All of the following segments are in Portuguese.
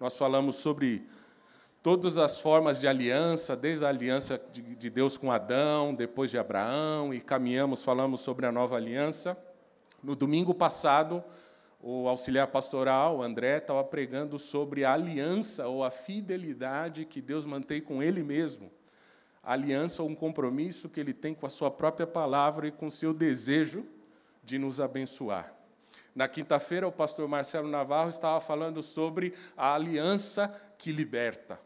nós falamos sobre todas as formas de aliança, desde a aliança de Deus com Adão, depois de Abraão, e caminhamos, falamos sobre a nova aliança. No domingo passado, o auxiliar pastoral, André, estava pregando sobre a aliança ou a fidelidade que Deus mantém com Ele mesmo. A aliança ou um compromisso que Ele tem com a Sua própria palavra e com o seu desejo de nos abençoar. Na quinta-feira, o pastor Marcelo Navarro estava falando sobre a aliança que liberta.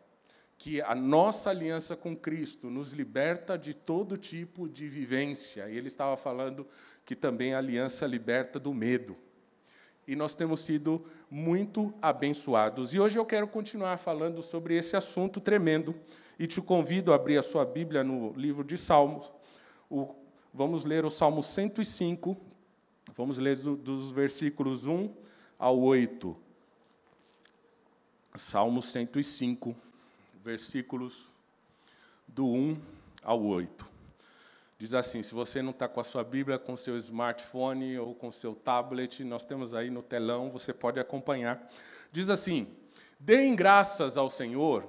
Que a nossa aliança com Cristo nos liberta de todo tipo de vivência. E ele estava falando que também a aliança liberta do medo. E nós temos sido muito abençoados. E hoje eu quero continuar falando sobre esse assunto tremendo. E te convido a abrir a sua Bíblia no livro de Salmos. O, vamos ler o Salmo 105, Vamos ler dos versículos 1 ao 8. Salmo 105, versículos do 1 ao 8. Diz assim: se você não está com a sua Bíblia, com seu smartphone ou com seu tablet, nós temos aí no telão, você pode acompanhar. Diz assim: Deem graças ao Senhor,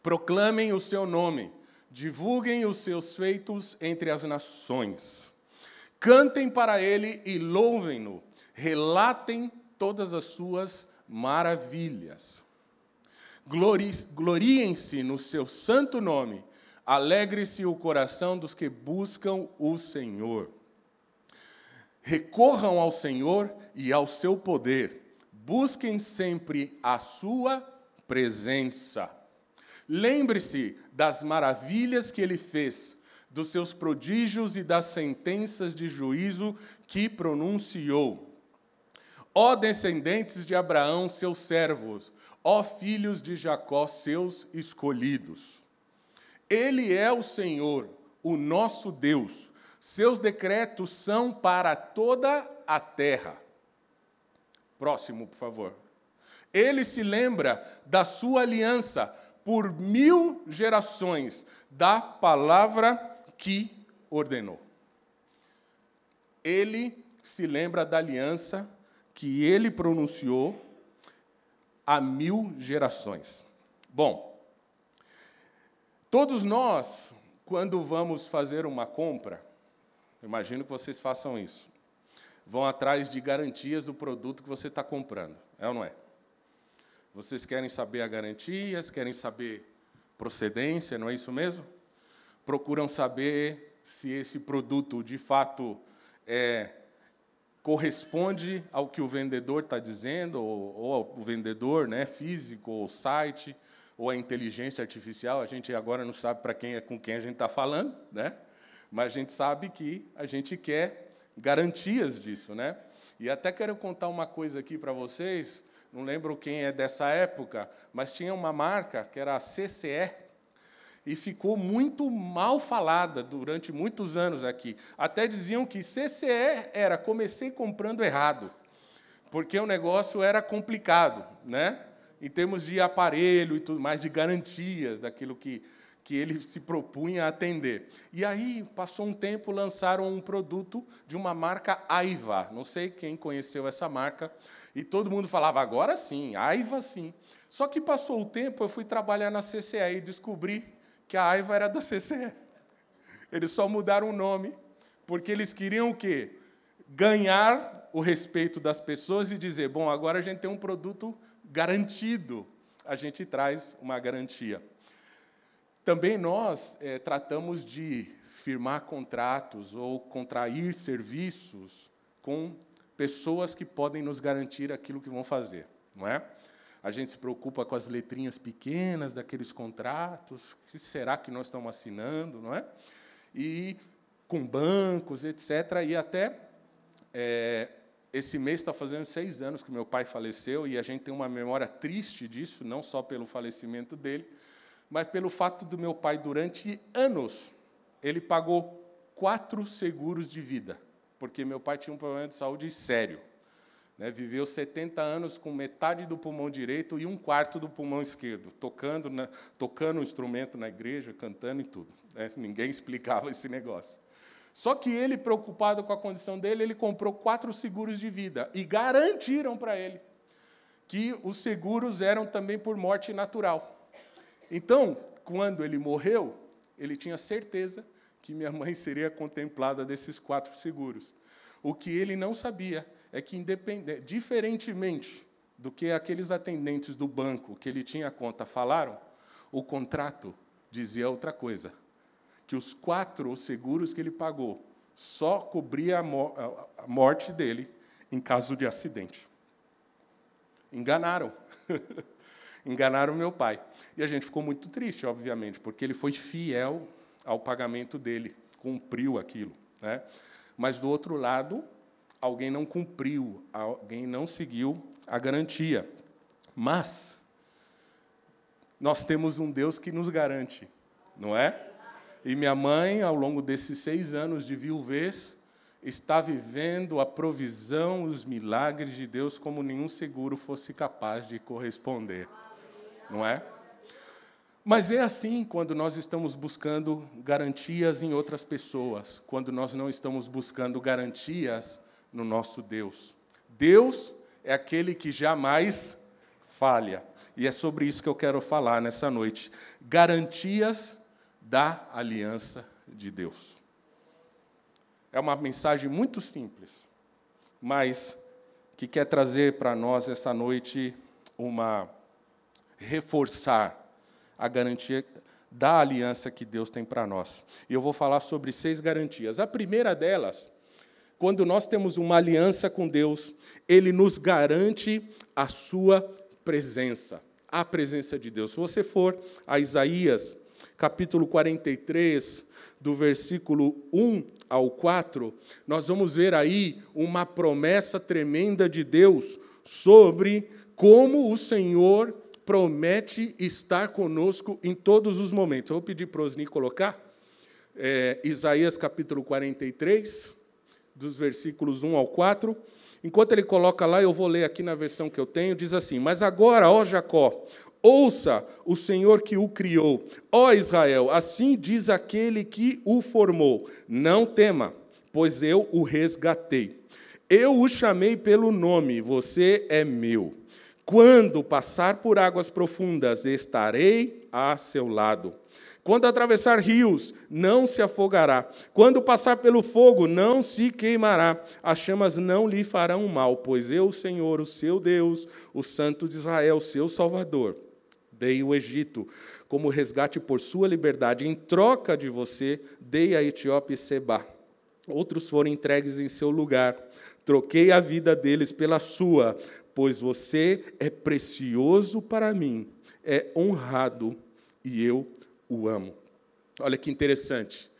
proclamem o seu nome, divulguem os seus feitos entre as nações. Cantem para ele e louvem-no. Relatem todas as suas maravilhas. Gloriem-se no seu santo nome. Alegre-se o coração dos que buscam o Senhor. Recorram ao Senhor e ao seu poder. Busquem sempre a sua presença. Lembre-se das maravilhas que ele fez dos seus prodígios e das sentenças de juízo que pronunciou. Ó descendentes de Abraão, seus servos, ó filhos de Jacó, seus escolhidos. Ele é o Senhor, o nosso Deus. Seus decretos são para toda a terra. Próximo, por favor. Ele se lembra da sua aliança por mil gerações, da palavra que ordenou. Ele se lembra da aliança que ele pronunciou há mil gerações. Bom, todos nós, quando vamos fazer uma compra, imagino que vocês façam isso, vão atrás de garantias do produto que você está comprando, é ou não é? Vocês querem saber a garantias, querem saber procedência, não é isso mesmo? Procuram saber se esse produto de fato é, corresponde ao que o vendedor está dizendo, ou, ou o vendedor né, físico, ou site, ou a inteligência artificial. A gente agora não sabe para quem é com quem a gente está falando, né? mas a gente sabe que a gente quer garantias disso. Né? E até quero contar uma coisa aqui para vocês, não lembro quem é dessa época, mas tinha uma marca que era a CCE, e ficou muito mal falada durante muitos anos aqui. Até diziam que CCE era comecei comprando errado, porque o negócio era complicado, né? Em termos de aparelho e tudo mais, de garantias daquilo que, que ele se propunha a atender. E aí, passou um tempo, lançaram um produto de uma marca Aiva. Não sei quem conheceu essa marca. E todo mundo falava, agora sim, Aiva sim. Só que passou o tempo, eu fui trabalhar na CCE e descobri que a Aiva era da CCE. Eles só mudaram o nome, porque eles queriam o quê? Ganhar o respeito das pessoas e dizer, bom, agora a gente tem um produto garantido, a gente traz uma garantia. Também nós é, tratamos de firmar contratos ou contrair serviços com pessoas que podem nos garantir aquilo que vão fazer, não é? A gente se preocupa com as letrinhas pequenas daqueles contratos, que será que nós estamos assinando, não é? E com bancos, etc. E até é, esse mês está fazendo seis anos que meu pai faleceu e a gente tem uma memória triste disso, não só pelo falecimento dele, mas pelo fato do meu pai, durante anos, ele pagou quatro seguros de vida, porque meu pai tinha um problema de saúde sério. Né? Viveu 70 anos com metade do pulmão direito e um quarto do pulmão esquerdo, tocando, na, tocando o instrumento na igreja, cantando e tudo. Né? Ninguém explicava esse negócio. Só que ele, preocupado com a condição dele, ele comprou quatro seguros de vida e garantiram para ele que os seguros eram também por morte natural. Então, quando ele morreu, ele tinha certeza que minha mãe seria contemplada desses quatro seguros. O que ele não sabia é que, diferentemente do que aqueles atendentes do banco que ele tinha conta falaram, o contrato dizia outra coisa que os quatro seguros que ele pagou só cobria a, morte dele em caso de acidente. Enganaram. Enganaram meu pai. E a gente ficou muito triste, obviamente, porque ele foi fiel ao pagamento dele, cumpriu aquilo. Né? Mas, do outro lado, alguém não cumpriu, alguém não seguiu a garantia. Mas, nós temos um Deus que nos garante, não é? E minha mãe, ao longo desses seis anos de viuvez, está vivendo a provisão, os milagres de Deus como nenhum seguro fosse capaz de corresponder. Não é? Mas é assim quando nós estamos buscando garantias em outras pessoas, quando nós não estamos buscando garantias no nosso Deus. Deus é aquele que jamais falha. E é sobre isso que eu quero falar nessa noite. Garantias da aliança de Deus. É uma mensagem muito simples, mas que quer trazer para nós essa noite uma reforçar a garantia da aliança que Deus tem para nós. E eu vou falar sobre seis garantias. A primeira delas, quando nós temos uma aliança com Deus, ele nos garante a sua presença, a presença de Deus. Se você for a Isaías capítulo 43, do versículo 1 ao 4, nós vamos ver aí uma promessa tremenda de Deus sobre como o Senhor promete estar conosco em todos os momentos. Eu vou pedir para Osni colocar é, Isaías capítulo 43, dos versículos 1 ao 4. Enquanto ele coloca lá, eu vou ler aqui na versão que eu tenho, diz assim: Mas agora, ó Jacó, Ouça o Senhor que o criou. Ó Israel, assim diz aquele que o formou: Não tema, pois eu o resgatei. Eu o chamei pelo nome, você é meu. Quando passar por águas profundas, estarei a seu lado. Quando atravessar rios, não se afogará. Quando passar pelo fogo, não se queimará. As chamas não lhe farão mal, pois eu, Senhor, o seu Deus, o Santo de Israel, seu Salvador, dei o Egito como resgate por sua liberdade. Em troca de você, dei a Etiópia e Seba. Outros foram entregues em seu lugar. Troquei a vida deles pela sua, pois você é precioso para mim, é honrado e eu o amo. Olha que interessante.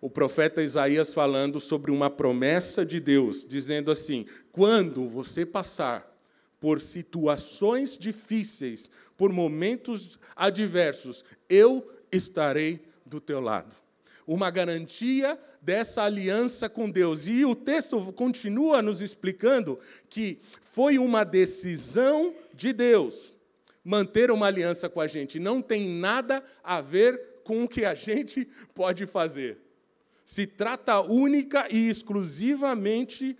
O profeta Isaías falando sobre uma promessa de Deus, dizendo assim: quando você passar por situações difíceis, por momentos adversos, eu estarei do teu lado. Uma garantia dessa aliança com Deus. E o texto continua nos explicando que foi uma decisão de Deus manter uma aliança com a gente. Não tem nada a ver com o que a gente pode fazer. Se trata única e exclusivamente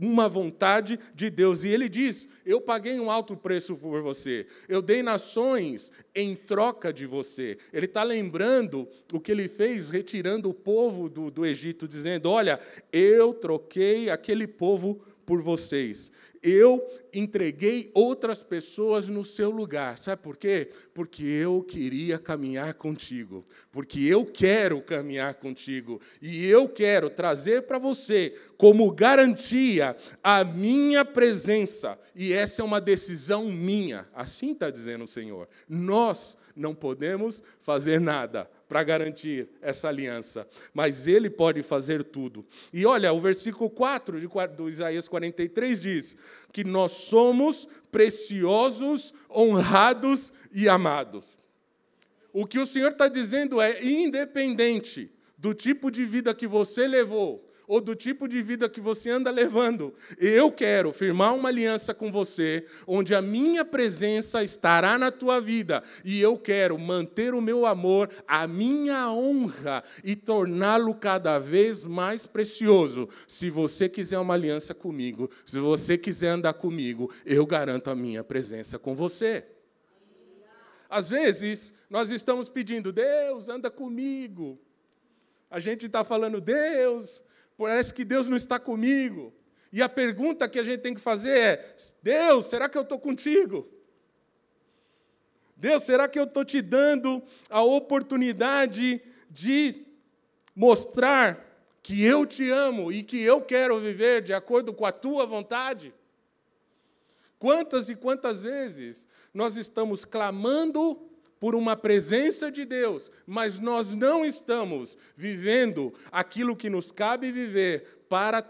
uma vontade de Deus. E ele diz: Eu paguei um alto preço por você, eu dei nações em troca de você. Ele está lembrando o que ele fez retirando o povo do, do Egito, dizendo: Olha, eu troquei aquele povo por vocês. eu entreguei outras pessoas no seu lugar. Sabe por quê? Porque eu queria caminhar contigo. Porque eu quero caminhar contigo. E eu quero trazer para você, como garantia, a minha presença. E essa é uma decisão minha. Assim está dizendo o Senhor. Nós não podemos fazer nada para garantir essa aliança, mas ele pode fazer tudo. E olha, o versículo 4 de, do Isaías 43 diz que nós somos preciosos, honrados e amados. O que o Senhor está dizendo é: independente do tipo de vida que você levou, ou do tipo de vida que você anda levando. Eu quero firmar uma aliança com você, onde a minha presença estará na tua vida, e eu quero manter o meu amor, a minha honra e torná-lo cada vez mais precioso. Se você quiser uma aliança comigo, se você quiser andar comigo, eu garanto a minha presença com você. Às vezes, nós estamos pedindo, Deus, anda comigo. A gente está falando, Deus, parece que Deus não está comigo. E a pergunta que a gente tem que fazer é: Deus, será que eu estou contigo? Deus, será que eu estou te dando a oportunidade de mostrar que eu te amo e que eu quero viver de acordo com a tua vontade? Quantas e quantas vezes nós estamos clamando por uma presença de Deus, mas nós não estamos vivendo aquilo que nos cabe viver para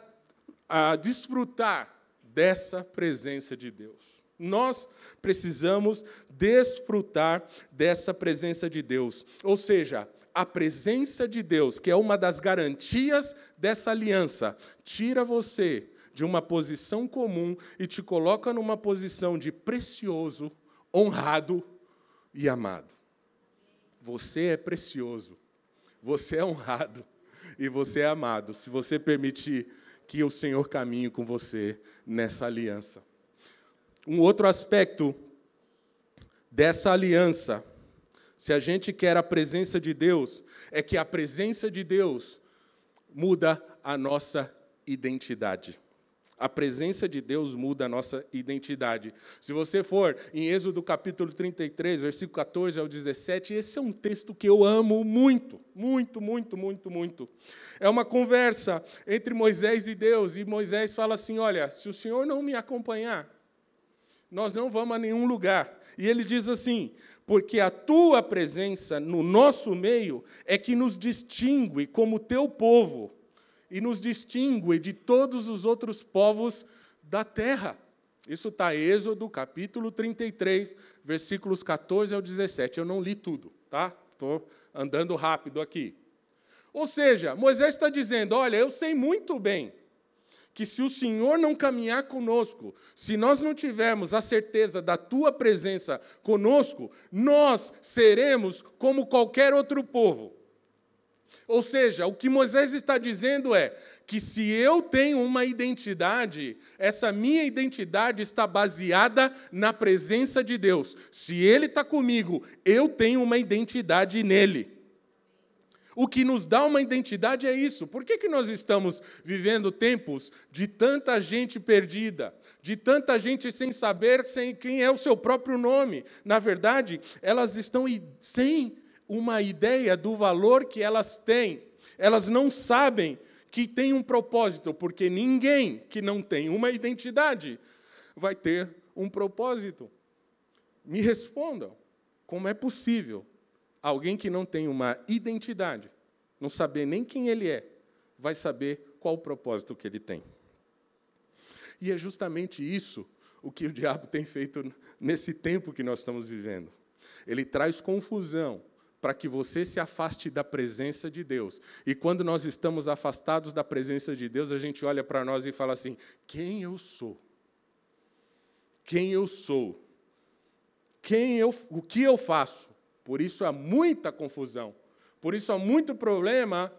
a, desfrutar dessa presença de Deus. Nós precisamos desfrutar dessa presença de Deus. Ou seja, a presença de Deus, que é uma das garantias dessa aliança, tira você de uma posição comum e te coloca numa posição de precioso, honrado e amado. Você é precioso, você é honrado e você é amado, se você permitir que o Senhor caminhe com você nessa aliança. Um outro aspecto dessa aliança, se a gente quer a presença de Deus, é que a presença de Deus muda a nossa identidade. A presença de Deus muda a nossa identidade. Se você for em Êxodo capítulo 33, versículo 14 ao 17, esse é um texto que eu amo muito, muito, muito, muito, muito. É uma conversa entre Moisés e Deus, e Moisés fala assim: Olha, se o Senhor não me acompanhar, nós não vamos a nenhum lugar. E ele diz assim: porque a tua presença no nosso meio é que nos distingue como teu povo e nos distingue de todos os outros povos da terra. Isso está em Êxodo, capítulo 33, versículos 14 ao 17. Eu não li tudo, tá? Estou andando rápido aqui. Ou seja, Moisés está dizendo: olha, eu sei muito bem que se o Senhor não caminhar conosco, se nós não tivermos a certeza da tua presença conosco, nós seremos como qualquer outro povo. Ou seja, o que Moisés está dizendo é que se eu tenho uma identidade, essa minha identidade está baseada na presença de Deus. Se Ele está comigo, eu tenho uma identidade nele. O que nos dá uma identidade é isso. Por que, que nós estamos vivendo tempos de tanta gente perdida, de tanta gente sem saber sem quem é o seu próprio nome? Na verdade, elas estão sem uma ideia do valor que elas têm. Elas não sabem que tem um propósito, porque ninguém que não tem uma identidade vai ter um propósito. Me respondam, como é possível alguém que não tem uma identidade, não saber nem quem ele é, vai saber qual o propósito que ele tem? E é justamente isso o que o diabo tem feito nesse tempo que nós estamos vivendo. Ele traz confusão, para que você se afaste da presença de Deus. E quando nós estamos afastados da presença de Deus, a gente olha para nós e fala assim: quem eu sou? Quem eu sou? Quem eu, o que eu faço? Por isso há muita confusão. Por isso há muito problema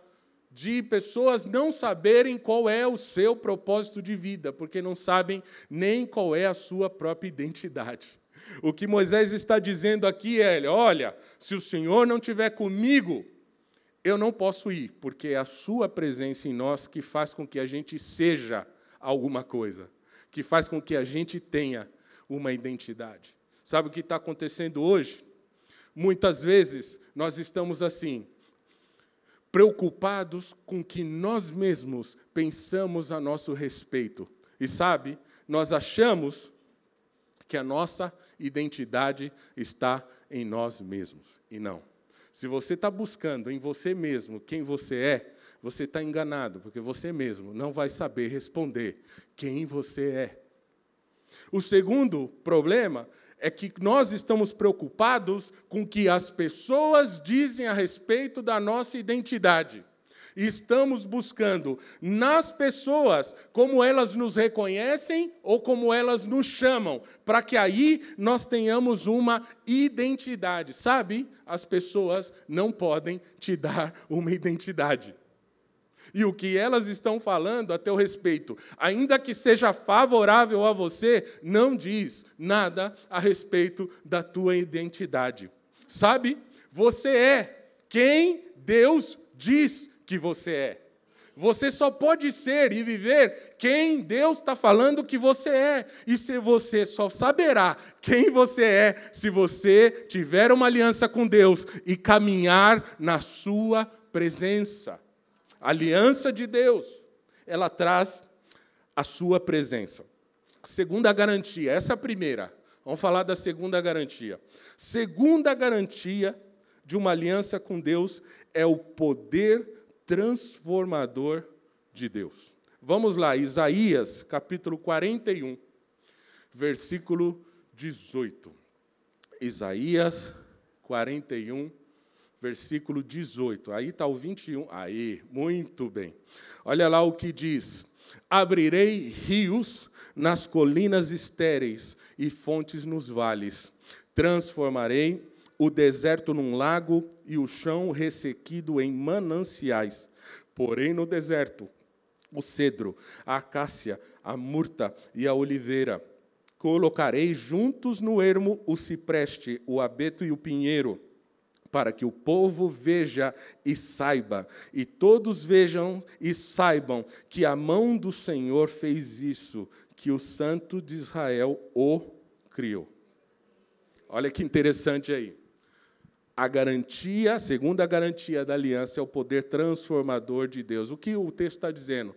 de pessoas não saberem qual é o seu propósito de vida, porque não sabem nem qual é a sua própria identidade. O que Moisés está dizendo aqui é: olha, se o Senhor não estiver comigo, eu não posso ir, porque é a Sua presença em nós que faz com que a gente seja alguma coisa, que faz com que a gente tenha uma identidade. Sabe o que está acontecendo hoje? Muitas vezes nós estamos assim, preocupados com que nós mesmos pensamos a nosso respeito. E sabe, nós achamos que a nossa identidade está em nós mesmos. E não. Se você está buscando em você mesmo quem você é, você está enganado, porque você mesmo não vai saber responder quem você é. O segundo problema é que nós estamos preocupados com o que as pessoas dizem a respeito da nossa identidade. E estamos buscando nas pessoas como elas nos reconhecem ou como elas nos chamam, para que aí nós tenhamos uma identidade. Sabe? As pessoas não podem te dar uma identidade e o que elas estão falando a teu respeito, ainda que seja favorável a você, não diz nada a respeito da tua identidade. Sabe? Você é quem Deus diz que você é. Você só pode ser e viver quem Deus está falando que você é. E se você só saberá quem você é se você tiver uma aliança com Deus e caminhar na sua presença. A aliança de Deus, ela traz a sua presença. Segunda garantia, essa é a primeira. Vamos falar da segunda garantia. Segunda garantia de uma aliança com Deus é o poder transformador de Deus. Vamos lá, Isaías, capítulo 41, versículo 18. Isaías 41, versículo 18. Aí está o 21. Aí, muito bem. Olha lá o que diz: Abrirei rios nas colinas estéreis e fontes nos vales. Transformarei o deserto num lago e o chão ressequido em mananciais. Porém, no deserto, o cedro, a acácia, a murta e a oliveira. Colocarei juntos no ermo o cipreste, o abeto e o pinheiro para que o povo veja e saiba, e todos vejam e saibam que a mão do Senhor fez isso, que o Santo de Israel o criou. Olha que interessante aí. A garantia, a segunda garantia da aliança é o poder transformador de Deus. O que o texto está dizendo?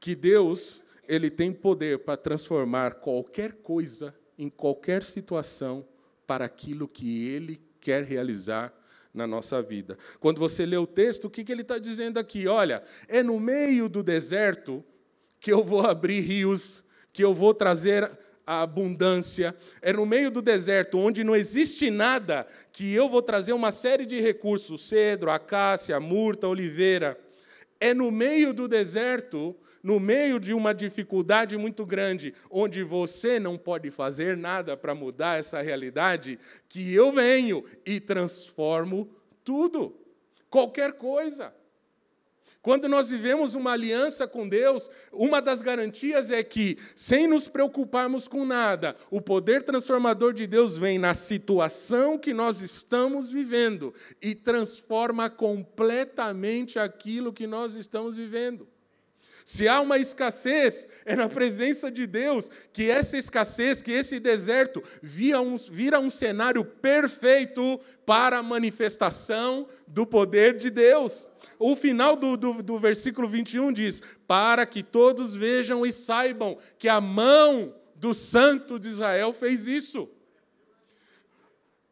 Que Deus ele tem poder para transformar qualquer coisa em qualquer situação para aquilo que Ele quer realizar na nossa vida. Quando você lê o texto, o que, que ele está dizendo aqui? Olha, é no meio do deserto que eu vou abrir rios, que eu vou trazer a abundância. É no meio do deserto, onde não existe nada, que eu vou trazer uma série de recursos: cedro, acácia, murta, oliveira. É no meio do deserto no meio de uma dificuldade muito grande, onde você não pode fazer nada para mudar essa realidade, que eu venho e transformo tudo, qualquer coisa. Quando nós vivemos uma aliança com Deus, uma das garantias é que, sem nos preocuparmos com nada, o poder transformador de Deus vem na situação que nós estamos vivendo e transforma completamente aquilo que nós estamos vivendo. Se há uma escassez, é na presença de Deus que essa escassez, que esse deserto vira um, vira um cenário perfeito para a manifestação do poder de Deus. O final do, do, do versículo 21 diz: Para que todos vejam e saibam que a mão do Santo de Israel fez isso.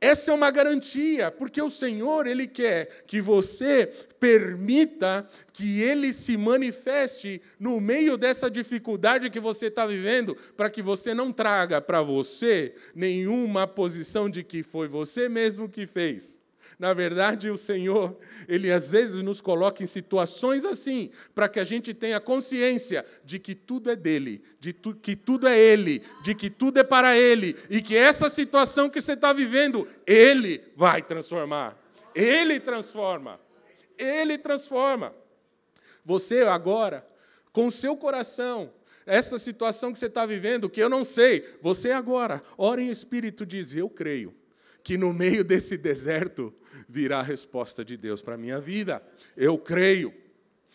Essa é uma garantia, porque o Senhor, Ele quer que você permita que Ele se manifeste no meio dessa dificuldade que você está vivendo, para que você não traga para você nenhuma posição de que foi você mesmo que fez na verdade, o Senhor, Ele às vezes nos coloca em situações assim, para que a gente tenha consciência de que tudo é dele, de tu, que tudo é Ele, de que tudo é para Ele, e que essa situação que você está vivendo, Ele vai transformar. Ele transforma. Ele transforma. Você agora, com seu coração, essa situação que você está vivendo, que eu não sei, você agora, ora em espírito, diz: Eu creio que no meio desse deserto virá a resposta de Deus para a minha vida. Eu creio.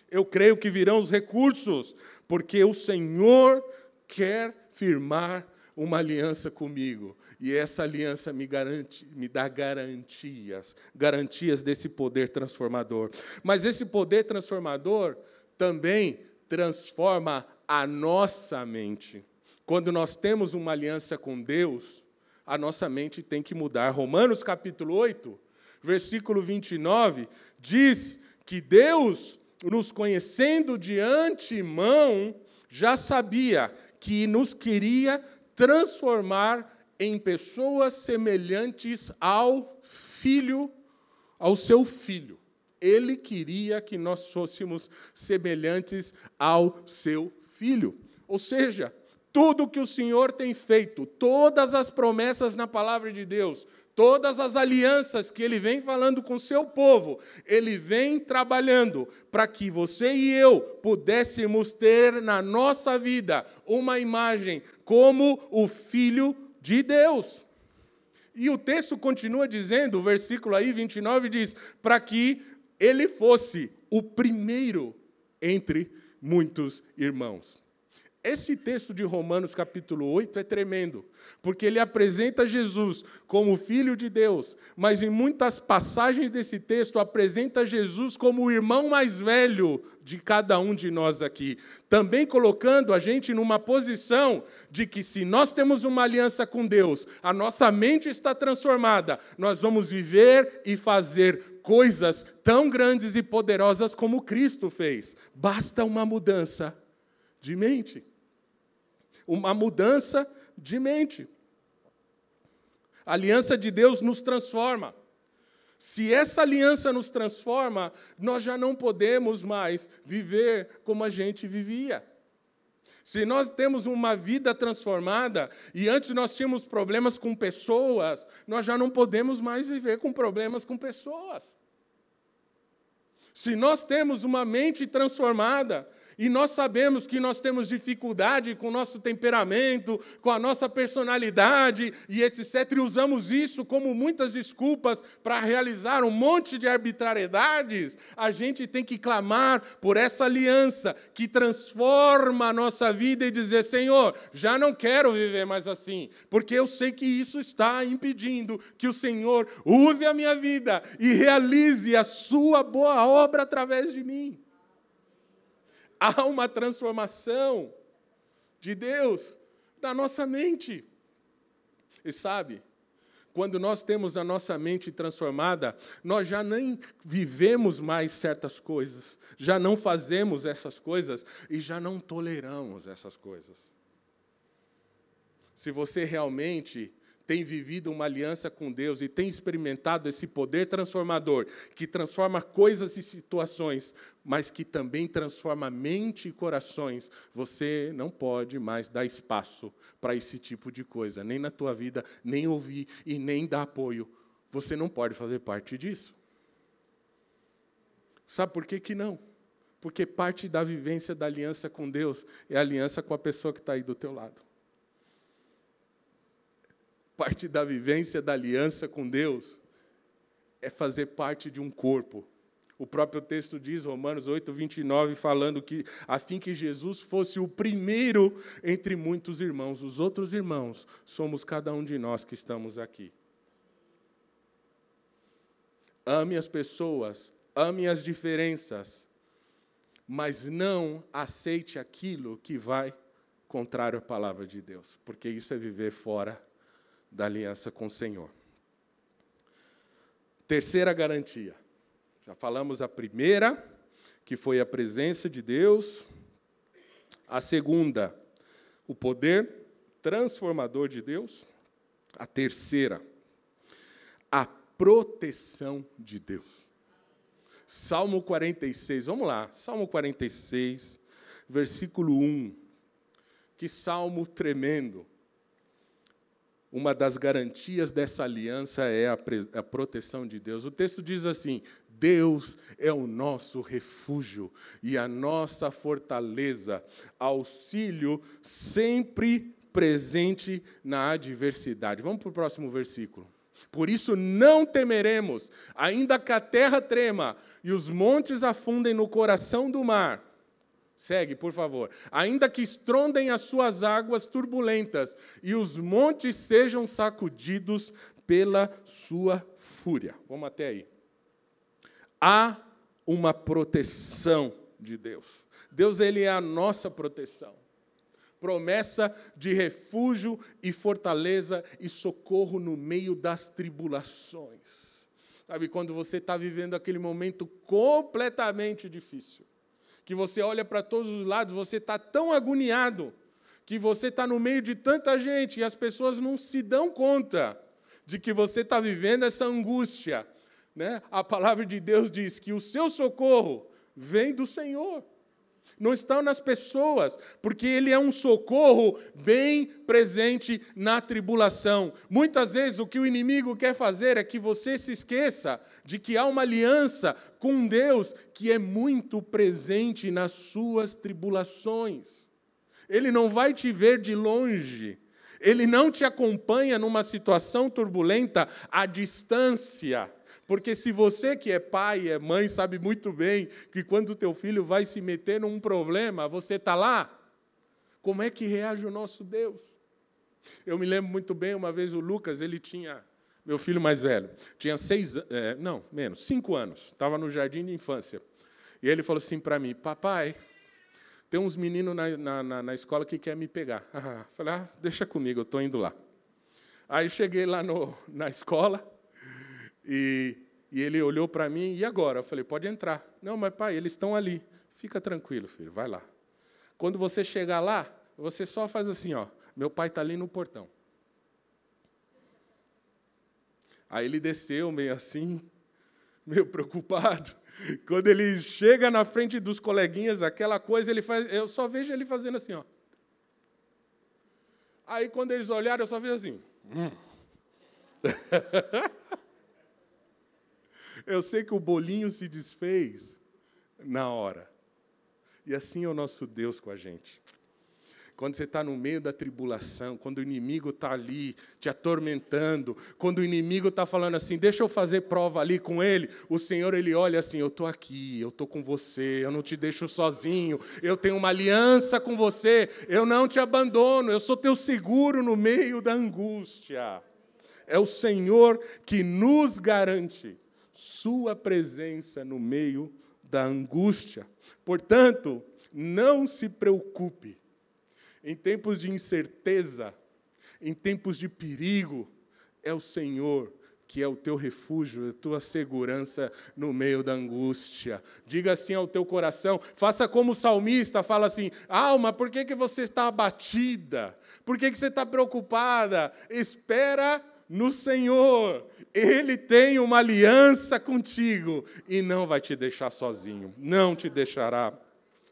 Eu creio que virão os recursos, porque o Senhor quer firmar uma aliança comigo. E essa aliança me garante, me dá garantias, garantias desse poder transformador. Mas esse poder transformador também transforma a nossa mente. Quando nós temos uma aliança com Deus, a nossa mente tem que mudar. Romanos capítulo 8, versículo 29, diz que Deus, nos conhecendo de antemão, já sabia que nos queria transformar em pessoas semelhantes ao filho, ao seu filho. Ele queria que nós fôssemos semelhantes ao seu filho. Ou seja, tudo que o Senhor tem feito, todas as promessas na palavra de Deus, todas as alianças que ele vem falando com o seu povo, ele vem trabalhando para que você e eu pudéssemos ter na nossa vida uma imagem como o filho de Deus. E o texto continua dizendo, o versículo aí 29 diz: para que ele fosse o primeiro entre muitos irmãos. Esse texto de Romanos, capítulo 8, é tremendo, porque ele apresenta Jesus como Filho de Deus, mas em muitas passagens desse texto apresenta Jesus como o irmão mais velho de cada um de nós aqui. Também colocando a gente numa posição de que, se nós temos uma aliança com Deus, a nossa mente está transformada, nós vamos viver e fazer coisas tão grandes e poderosas como Cristo fez. Basta uma mudança de mente uma mudança de mente. A aliança de Deus nos transforma. Se essa aliança nos transforma, nós já não podemos mais viver como a gente vivia. Se nós temos uma vida transformada e antes nós tínhamos problemas com pessoas, nós já não podemos mais viver com problemas com pessoas. Se nós temos uma mente transformada e nós sabemos que nós temos dificuldade com o nosso temperamento, com a nossa personalidade e etc. E usamos isso como muitas desculpas para realizar um monte de arbitrariedades. A gente tem que clamar por essa aliança que transforma a nossa vida e dizer: Senhor, já não quero viver mais assim, porque eu sei que isso está impedindo que o Senhor use a minha vida e realize a sua boa obra através de mim há uma transformação de Deus na nossa mente. E sabe, quando nós temos a nossa mente transformada, nós já nem vivemos mais certas coisas, já não fazemos essas coisas e já não toleramos essas coisas. Se você realmente tem vivido uma aliança com Deus e tem experimentado esse poder transformador, que transforma coisas e situações, mas que também transforma mente e corações, você não pode mais dar espaço para esse tipo de coisa, nem na tua vida, nem ouvir e nem dar apoio. Você não pode fazer parte disso. Sabe por que, que não? Porque parte da vivência da aliança com Deus é a aliança com a pessoa que está aí do teu lado parte da vivência da aliança com Deus é fazer parte de um corpo. O próprio texto diz, Romanos 8, 29, falando que, a fim que Jesus fosse o primeiro entre muitos irmãos, os outros irmãos somos cada um de nós que estamos aqui. Ame as pessoas, ame as diferenças, mas não aceite aquilo que vai contrário à palavra de Deus, porque isso é viver fora da aliança com o Senhor. Terceira garantia. Já falamos a primeira, que foi a presença de Deus. A segunda, o poder transformador de Deus. A terceira, a proteção de Deus. Salmo 46, vamos lá, Salmo 46, versículo 1. Que salmo tremendo uma das garantias dessa aliança é a, a, proteção de Deus. O texto diz assim: Deus é o nosso refúgio e a nossa fortaleza, auxílio sempre presente na adversidade. Vamos para o próximo versículo. Por isso não temeremos, ainda que a terra trema e os montes afundem no coração do mar Segue, por favor. Ainda que estrondem as suas águas turbulentas e os montes sejam sacudidos pela sua fúria. Vamos até aí. Há uma proteção de Deus. Deus ele é a nossa proteção. Promessa de refúgio e fortaleza e socorro no meio das tribulações. Sabe, quando você está vivendo aquele momento completamente difícil, que você olha para todos os lados, você está tão agoniado, que você está no meio de tanta gente e as pessoas não se dão conta de que você está vivendo essa angústia. Né? A palavra de Deus diz que o seu socorro vem do Senhor. Não estão nas pessoas, porque Ele é um socorro bem presente na tribulação. Muitas vezes o que o inimigo quer fazer é que você se esqueça de que há uma aliança com Deus que é muito presente nas suas tribulações. Ele não vai te ver de longe, ele não te acompanha numa situação turbulenta à distância. Porque se você que é pai, é mãe, sabe muito bem que quando o teu filho vai se meter num problema, você está lá, como é que reage o nosso Deus? Eu me lembro muito bem, uma vez o Lucas, ele tinha, meu filho mais velho, tinha seis, é, não, menos, cinco anos, estava no jardim de infância. E ele falou assim para mim, papai, tem uns meninos na, na, na escola que querem me pegar. Ah, falei, ah, deixa comigo, eu estou indo lá. Aí cheguei lá no, na escola e, e ele olhou para mim, e agora? Eu falei, pode entrar. Não, mas pai, eles estão ali. Fica tranquilo, filho, vai lá. Quando você chegar lá, você só faz assim, ó. Meu pai está ali no portão. Aí ele desceu meio assim, meio preocupado. Quando ele chega na frente dos coleguinhas, aquela coisa, ele faz, eu só vejo ele fazendo assim, ó. Aí quando eles olharam, eu só vejo assim. Hum. eu sei que o bolinho se desfez na hora. E assim é o nosso Deus com a gente quando você está no meio da tribulação, quando o inimigo está ali te atormentando, quando o inimigo está falando assim, deixa eu fazer prova ali com ele, o Senhor ele olha assim, eu estou aqui, eu estou com você, eu não te deixo sozinho, eu tenho uma aliança com você, eu não te abandono, eu sou teu seguro no meio da angústia. É o Senhor que nos garante sua presença no meio da angústia. Portanto, não se preocupe em tempos de incerteza, em tempos de perigo, é o Senhor que é o teu refúgio, a tua segurança no meio da angústia. Diga assim ao teu coração, faça como o salmista fala assim: alma, por que, que você está abatida? Por que, que você está preocupada? Espera no Senhor, Ele tem uma aliança contigo e não vai te deixar sozinho, não te deixará.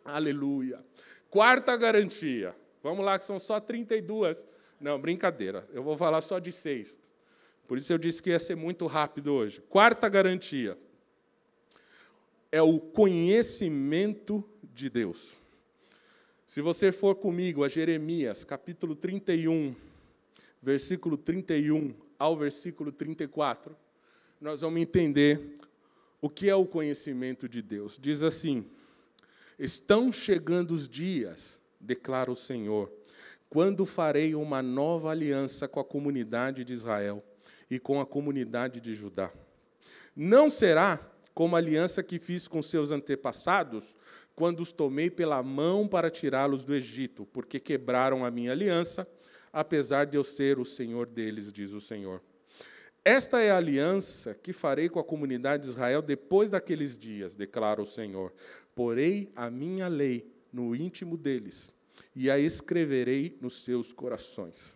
Aleluia. Quarta garantia Vamos lá, que são só 32. Não, brincadeira. Eu vou falar só de seis. Por isso eu disse que ia ser muito rápido hoje. Quarta garantia é o conhecimento de Deus. Se você for comigo a Jeremias, capítulo 31, versículo 31 ao versículo 34, nós vamos entender o que é o conhecimento de Deus. Diz assim: Estão chegando os dias declara o Senhor, quando farei uma nova aliança com a comunidade de Israel e com a comunidade de Judá. Não será como a aliança que fiz com seus antepassados, quando os tomei pela mão para tirá-los do Egito, porque quebraram a minha aliança, apesar de eu ser o Senhor deles, diz o Senhor. Esta é a aliança que farei com a comunidade de Israel depois daqueles dias, declara o Senhor. Porei a minha lei no íntimo deles, e a escreverei nos seus corações.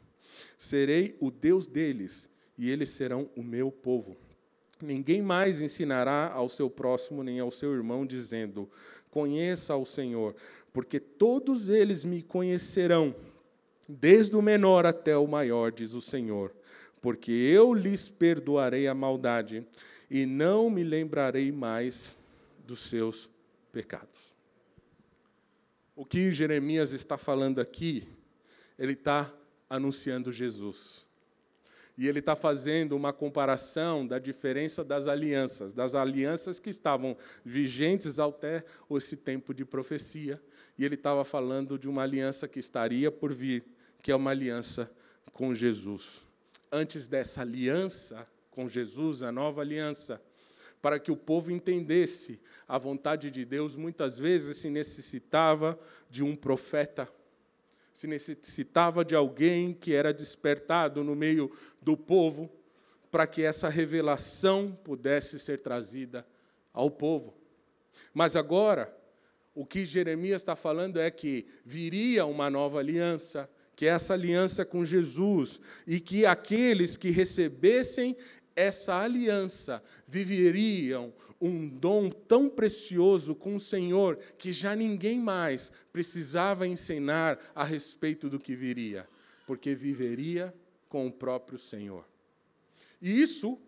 Serei o Deus deles, e eles serão o meu povo. Ninguém mais ensinará ao seu próximo nem ao seu irmão, dizendo: Conheça ao Senhor, porque todos eles me conhecerão, desde o menor até o maior, diz o Senhor, porque eu lhes perdoarei a maldade e não me lembrarei mais dos seus pecados. O que Jeremias está falando aqui, ele está anunciando Jesus. E ele está fazendo uma comparação da diferença das alianças, das alianças que estavam vigentes até esse tempo de profecia. E ele estava falando de uma aliança que estaria por vir, que é uma aliança com Jesus. Antes dessa aliança com Jesus, a nova aliança, para que o povo entendesse a vontade de Deus, muitas vezes se necessitava de um profeta se necessitava de alguém que era despertado no meio do povo para que essa revelação pudesse ser trazida ao povo. Mas agora, o que Jeremias está falando é que viria uma nova aliança, que é essa aliança com Jesus, e que aqueles que recebessem essa aliança viveriam um dom tão precioso com o Senhor que já ninguém mais precisava ensinar a respeito do que viria, porque viveria com o próprio Senhor. E isso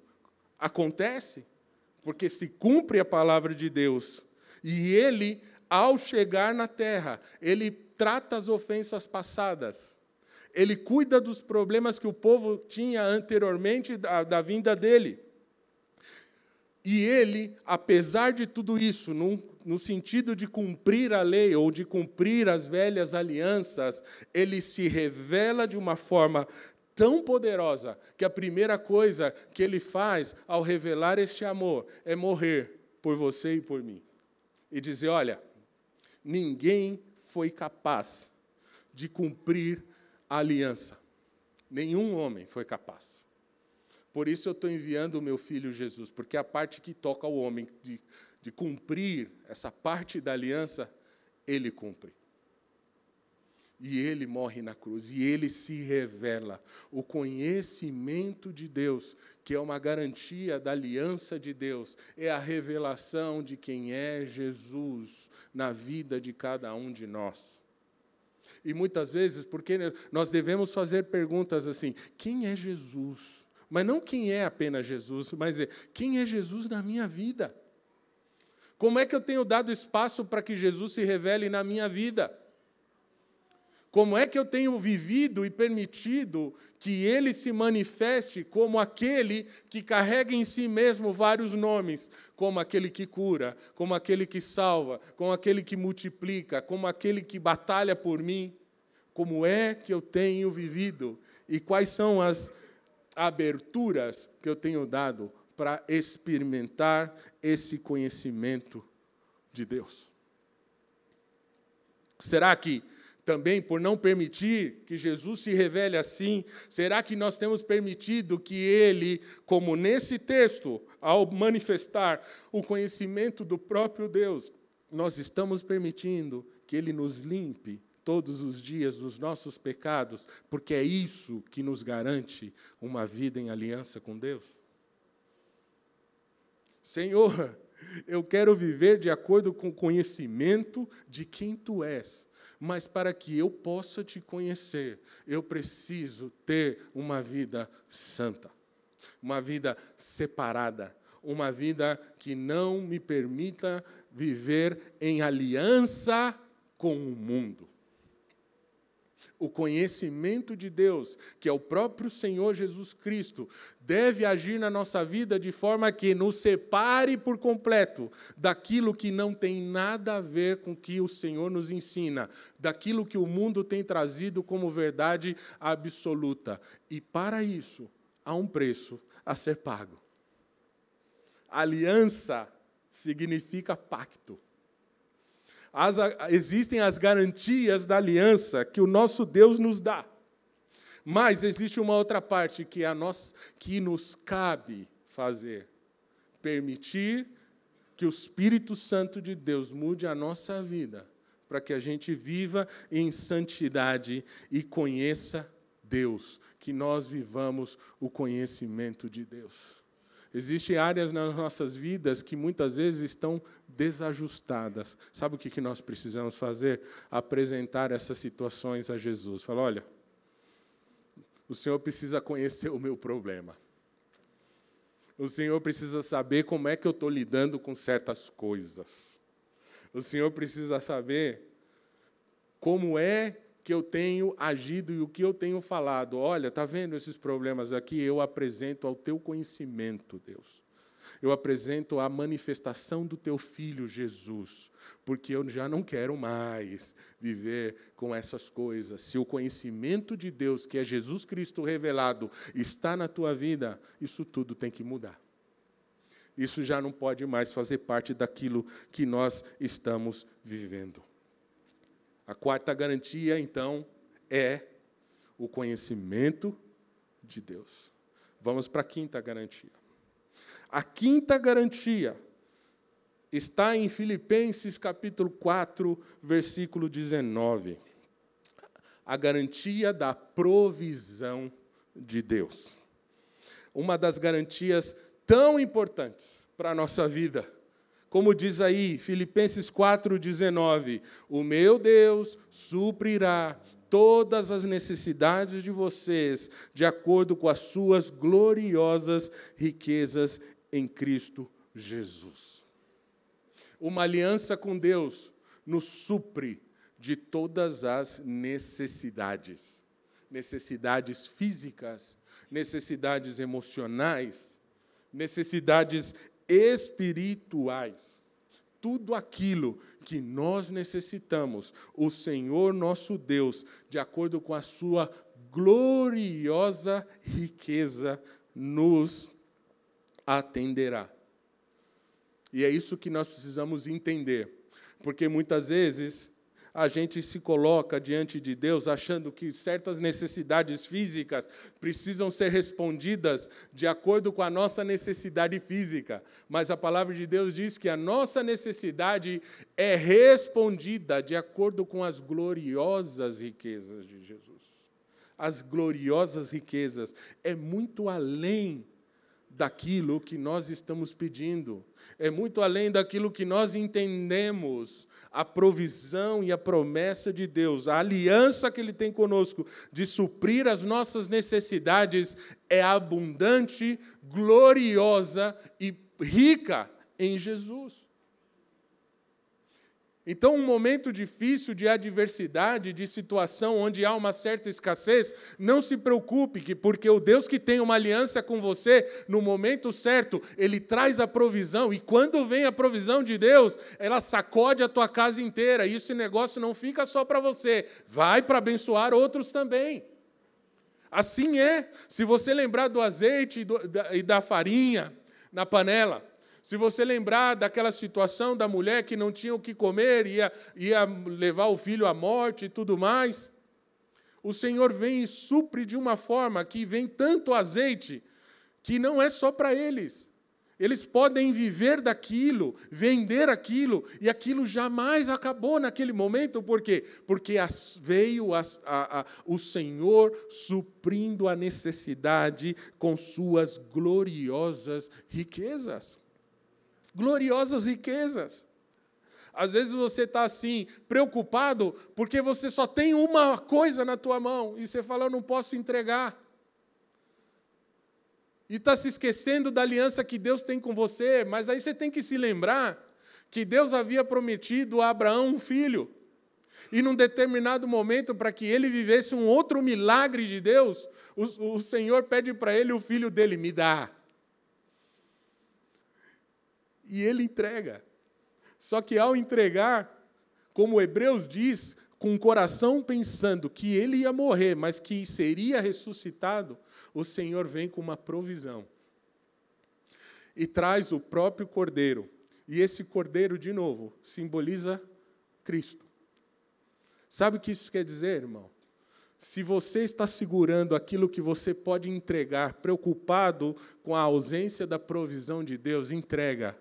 acontece porque se cumpre a palavra de Deus e ele, ao chegar na terra, ele trata as ofensas passadas. Ele cuida dos problemas que o povo tinha anteriormente da, da vinda dele. E ele, apesar de tudo isso, no, no sentido de cumprir a lei ou de cumprir as velhas alianças, ele se revela de uma forma tão poderosa que a primeira coisa que ele faz ao revelar este amor é morrer por você e por mim. E dizer: olha, ninguém foi capaz de cumprir a aliança. Nenhum homem foi capaz. Por isso eu estou enviando o meu filho Jesus, porque a parte que toca ao homem de, de cumprir essa parte da aliança, ele cumpre. E ele morre na cruz, e ele se revela. O conhecimento de Deus, que é uma garantia da aliança de Deus, é a revelação de quem é Jesus na vida de cada um de nós. E muitas vezes, porque nós devemos fazer perguntas assim: quem é Jesus? Mas não quem é apenas Jesus, mas quem é Jesus na minha vida? Como é que eu tenho dado espaço para que Jesus se revele na minha vida? Como é que eu tenho vivido e permitido que ele se manifeste como aquele que carrega em si mesmo vários nomes, como aquele que cura, como aquele que salva, como aquele que multiplica, como aquele que batalha por mim? Como é que eu tenho vivido e quais são as aberturas que eu tenho dado para experimentar esse conhecimento de Deus. Será que também por não permitir que Jesus se revele assim, será que nós temos permitido que ele, como nesse texto, ao manifestar o conhecimento do próprio Deus, nós estamos permitindo que ele nos limpe todos os dias dos nossos pecados, porque é isso que nos garante uma vida em aliança com Deus? Senhor, eu quero viver de acordo com o conhecimento de quem tu és. Mas para que eu possa te conhecer, eu preciso ter uma vida santa, uma vida separada, uma vida que não me permita viver em aliança com o mundo o conhecimento de Deus, que é o próprio Senhor Jesus Cristo, deve agir na nossa vida de forma que nos separe por completo daquilo que não tem nada a ver com o que o Senhor nos ensina, daquilo que o mundo tem trazido como verdade absoluta. E para isso, há um preço a ser pago. Aliança significa pacto. As, existem as garantias da aliança que o nosso Deus nos dá. Mas existe uma outra parte que, é a nós, que nos cabe fazer: permitir que o Espírito Santo de Deus mude a nossa vida, para que a gente viva em santidade e conheça Deus, que nós vivamos o conhecimento de Deus. Existem áreas nas nossas vidas que muitas vezes estão desajustadas. Sabe o que nós precisamos fazer? Apresentar essas situações a Jesus. Falar: olha, o Senhor precisa conhecer o meu problema. O Senhor precisa saber como é que eu estou lidando com certas coisas. O Senhor precisa saber como é que eu tenho agido e o que eu tenho falado. Olha, está vendo esses problemas aqui? Eu apresento ao teu conhecimento, Deus. Eu apresento a manifestação do teu filho Jesus, porque eu já não quero mais viver com essas coisas. Se o conhecimento de Deus, que é Jesus Cristo revelado, está na tua vida, isso tudo tem que mudar. Isso já não pode mais fazer parte daquilo que nós estamos vivendo. A quarta garantia, então, é o conhecimento de Deus. Vamos para a quinta garantia. A quinta garantia está em Filipenses capítulo 4, versículo 19. A garantia da provisão de Deus. Uma das garantias tão importantes para a nossa vida como diz aí, Filipenses 4,19: O meu Deus suprirá todas as necessidades de vocês, de acordo com as suas gloriosas riquezas em Cristo Jesus. Uma aliança com Deus nos supre de todas as necessidades necessidades físicas, necessidades emocionais, necessidades espirituais. Tudo aquilo que nós necessitamos, o Senhor nosso Deus, de acordo com a sua gloriosa riqueza, nos atenderá. E é isso que nós precisamos entender, porque muitas vezes a gente se coloca diante de Deus achando que certas necessidades físicas precisam ser respondidas de acordo com a nossa necessidade física. Mas a palavra de Deus diz que a nossa necessidade é respondida de acordo com as gloriosas riquezas de Jesus. As gloriosas riquezas é muito além daquilo que nós estamos pedindo, é muito além daquilo que nós entendemos a provisão e a promessa de Deus, a aliança que Ele tem conosco de suprir as nossas necessidades é abundante, gloriosa e rica em Jesus. Então, um momento difícil de adversidade, de situação onde há uma certa escassez, não se preocupe, porque o Deus que tem uma aliança com você, no momento certo, ele traz a provisão, e quando vem a provisão de Deus, ela sacode a tua casa inteira, e esse negócio não fica só para você, vai para abençoar outros também. Assim é, se você lembrar do azeite e da farinha na panela, se você lembrar daquela situação da mulher que não tinha o que comer, ia, ia levar o filho à morte e tudo mais, o Senhor vem e supre de uma forma que vem tanto azeite que não é só para eles. Eles podem viver daquilo, vender aquilo, e aquilo jamais acabou naquele momento, por quê? Porque as, veio as, a, a, o Senhor suprindo a necessidade com suas gloriosas riquezas gloriosas riquezas. Às vezes você está assim, preocupado, porque você só tem uma coisa na tua mão, e você fala, eu não posso entregar. E está se esquecendo da aliança que Deus tem com você, mas aí você tem que se lembrar que Deus havia prometido a Abraão um filho. E num determinado momento, para que ele vivesse um outro milagre de Deus, o, o Senhor pede para ele o filho dele: me dá e ele entrega. Só que ao entregar, como Hebreus diz, com o coração pensando que ele ia morrer, mas que seria ressuscitado, o Senhor vem com uma provisão. E traz o próprio cordeiro. E esse cordeiro, de novo, simboliza Cristo. Sabe o que isso quer dizer, irmão? Se você está segurando aquilo que você pode entregar, preocupado com a ausência da provisão de Deus, entrega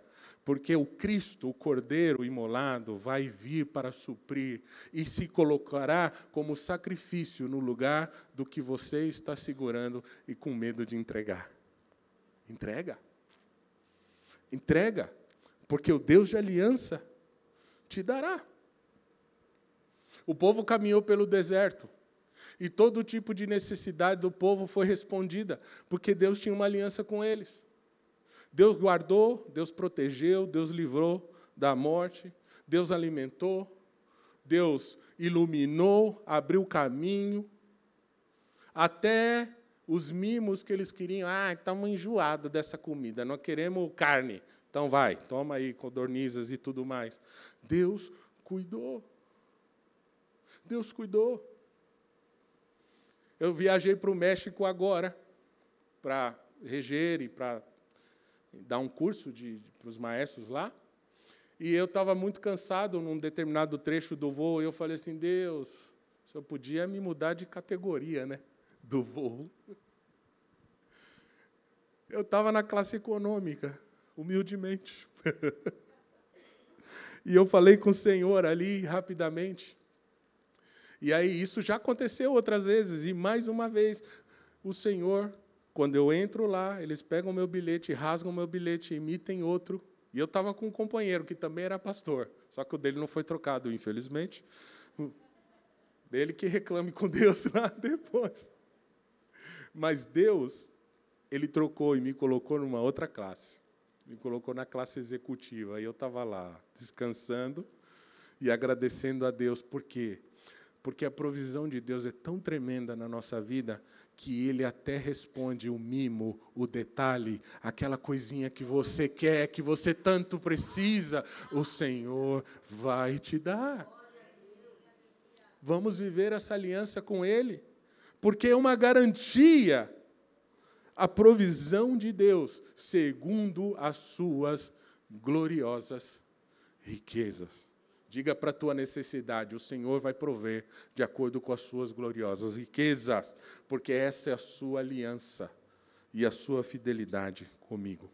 porque o Cristo, o Cordeiro imolado, vai vir para suprir e se colocará como sacrifício no lugar do que você está segurando e com medo de entregar. Entrega. Entrega, porque o Deus de aliança te dará. O povo caminhou pelo deserto. E todo tipo de necessidade do povo foi respondida, porque Deus tinha uma aliança com eles. Deus guardou, Deus protegeu, Deus livrou da morte, Deus alimentou, Deus iluminou, abriu o caminho, até os mimos que eles queriam. Ah, estamos enjoados dessa comida, não queremos carne. Então vai, toma aí codornizas e tudo mais. Deus cuidou. Deus cuidou. Eu viajei para o México agora, para reger e para dar um curso para os maestros lá. E eu estava muito cansado num determinado trecho do voo, e eu falei assim: Deus, se eu podia me mudar de categoria né, do voo. Eu estava na classe econômica humildemente. e eu falei com o Senhor ali rapidamente. E aí isso já aconteceu outras vezes, e mais uma vez, o Senhor, quando eu entro lá, eles pegam meu bilhete, rasgam meu bilhete, emitem outro. E eu estava com um companheiro que também era pastor, só que o dele não foi trocado, infelizmente. Dele que reclame com Deus lá depois. Mas Deus, ele trocou e me colocou numa outra classe me colocou na classe executiva. E eu estava lá, descansando e agradecendo a Deus. Por quê? Porque a provisão de Deus é tão tremenda na nossa vida que Ele até responde o mimo, o detalhe, aquela coisinha que você quer, que você tanto precisa, o Senhor vai te dar. Vamos viver essa aliança com Ele, porque é uma garantia a provisão de Deus segundo as suas gloriosas riquezas. Diga para a tua necessidade, o Senhor vai prover de acordo com as suas gloriosas riquezas, porque essa é a sua aliança e a sua fidelidade comigo.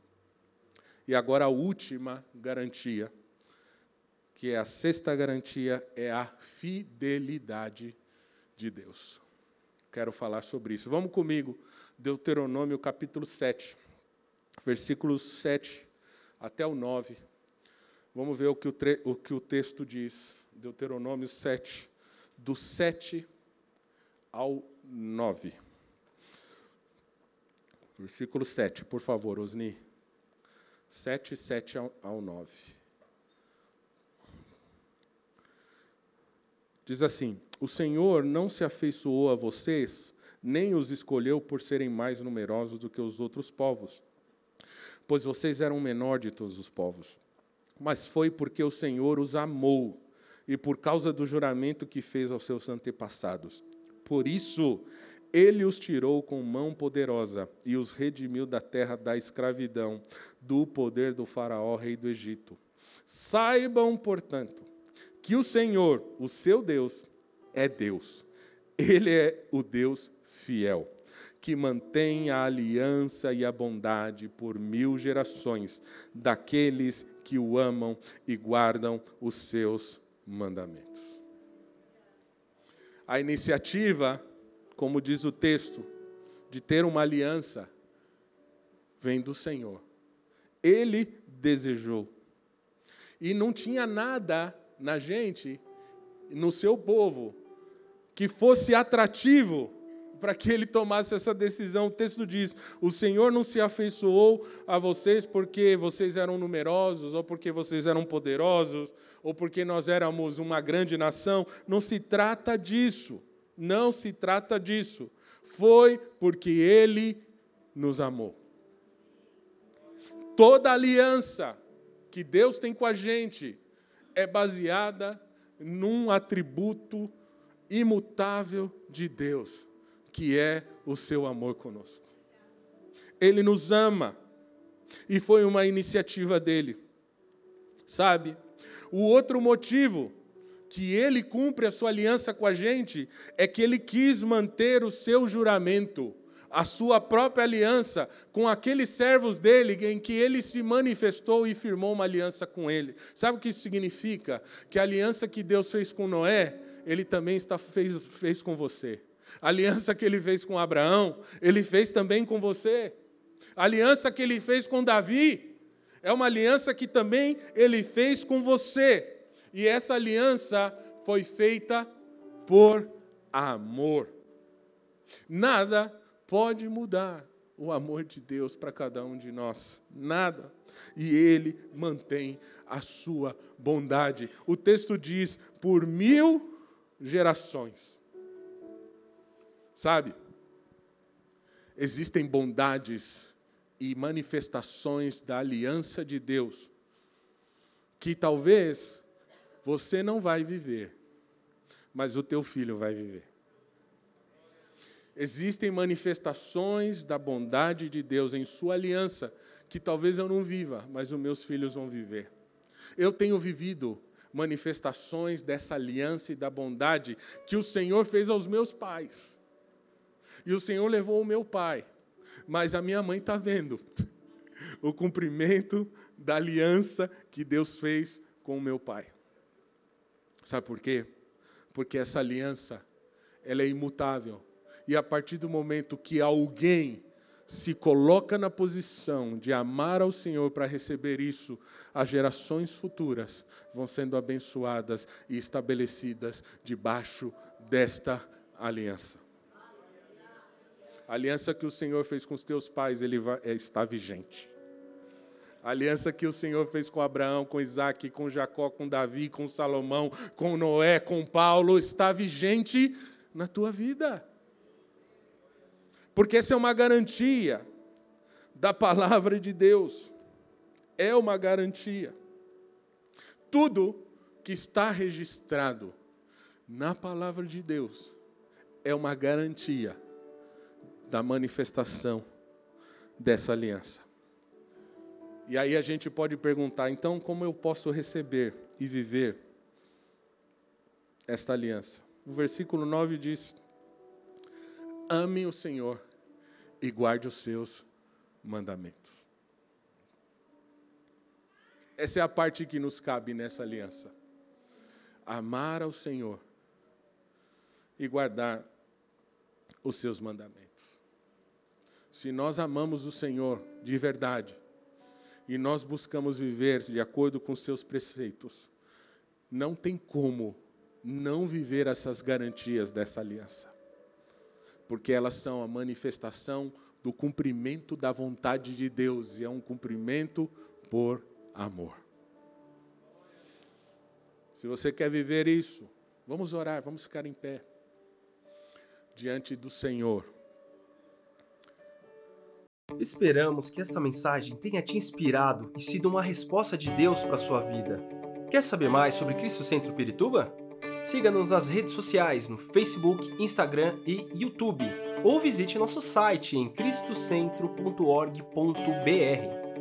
E agora a última garantia, que é a sexta garantia, é a fidelidade de Deus. Quero falar sobre isso. Vamos comigo Deuteronômio capítulo 7, versículos 7 até o 9. Vamos ver o que o, o que o texto diz. Deuteronômio 7, do 7 ao 9. Versículo 7, por favor, Osni. 7, 7 ao 9. Diz assim: O Senhor não se afeiçoou a vocês nem os escolheu por serem mais numerosos do que os outros povos, pois vocês eram o menor de todos os povos. Mas foi porque o Senhor os amou e por causa do juramento que fez aos seus antepassados. Por isso, ele os tirou com mão poderosa e os redimiu da terra da escravidão, do poder do Faraó, rei do Egito. Saibam, portanto, que o Senhor, o seu Deus, é Deus. Ele é o Deus fiel, que mantém a aliança e a bondade por mil gerações daqueles que o amam e guardam os seus mandamentos. A iniciativa, como diz o texto, de ter uma aliança, vem do Senhor. Ele desejou. E não tinha nada na gente, no seu povo, que fosse atrativo para que ele tomasse essa decisão. O texto diz: O Senhor não se afeiçoou a vocês porque vocês eram numerosos, ou porque vocês eram poderosos, ou porque nós éramos uma grande nação. Não se trata disso. Não se trata disso. Foi porque ele nos amou. Toda aliança que Deus tem com a gente é baseada num atributo imutável de Deus que é o seu amor conosco. Ele nos ama e foi uma iniciativa dele. Sabe? O outro motivo que ele cumpre a sua aliança com a gente é que ele quis manter o seu juramento, a sua própria aliança com aqueles servos dele em que ele se manifestou e firmou uma aliança com ele. Sabe o que isso significa? Que a aliança que Deus fez com Noé, ele também está, fez, fez com você. A aliança que ele fez com Abraão, ele fez também com você. A aliança que ele fez com Davi é uma aliança que também ele fez com você. E essa aliança foi feita por amor. Nada pode mudar o amor de Deus para cada um de nós? Nada. E Ele mantém a sua bondade. O texto diz: por mil gerações. Sabe? Existem bondades e manifestações da aliança de Deus que talvez você não vai viver, mas o teu filho vai viver. Existem manifestações da bondade de Deus em sua aliança que talvez eu não viva, mas os meus filhos vão viver. Eu tenho vivido manifestações dessa aliança e da bondade que o Senhor fez aos meus pais. E o Senhor levou o meu pai, mas a minha mãe está vendo o cumprimento da aliança que Deus fez com o meu pai. Sabe por quê? Porque essa aliança ela é imutável e a partir do momento que alguém se coloca na posição de amar ao Senhor para receber isso, as gerações futuras vão sendo abençoadas e estabelecidas debaixo desta aliança. A aliança que o Senhor fez com os teus pais, ele é, está vigente. A aliança que o Senhor fez com Abraão, com Isaac, com Jacó, com Davi, com Salomão, com Noé, com Paulo, está vigente na tua vida porque essa é uma garantia da palavra de Deus. É uma garantia. Tudo que está registrado na palavra de Deus é uma garantia da manifestação dessa aliança. E aí a gente pode perguntar, então, como eu posso receber e viver esta aliança? O versículo 9 diz: Ame o Senhor e guarde os seus mandamentos. Essa é a parte que nos cabe nessa aliança. Amar ao Senhor e guardar os seus mandamentos. Se nós amamos o Senhor de verdade e nós buscamos viver de acordo com seus preceitos, não tem como não viver essas garantias dessa aliança porque elas são a manifestação do cumprimento da vontade de Deus, e é um cumprimento por amor. Se você quer viver isso, vamos orar, vamos ficar em pé diante do Senhor. Esperamos que esta mensagem tenha te inspirado e sido uma resposta de Deus para sua vida. Quer saber mais sobre Cristo Centro Pirituba? Siga-nos nas redes sociais no Facebook, Instagram e YouTube, ou visite nosso site em cristocentro.org.br.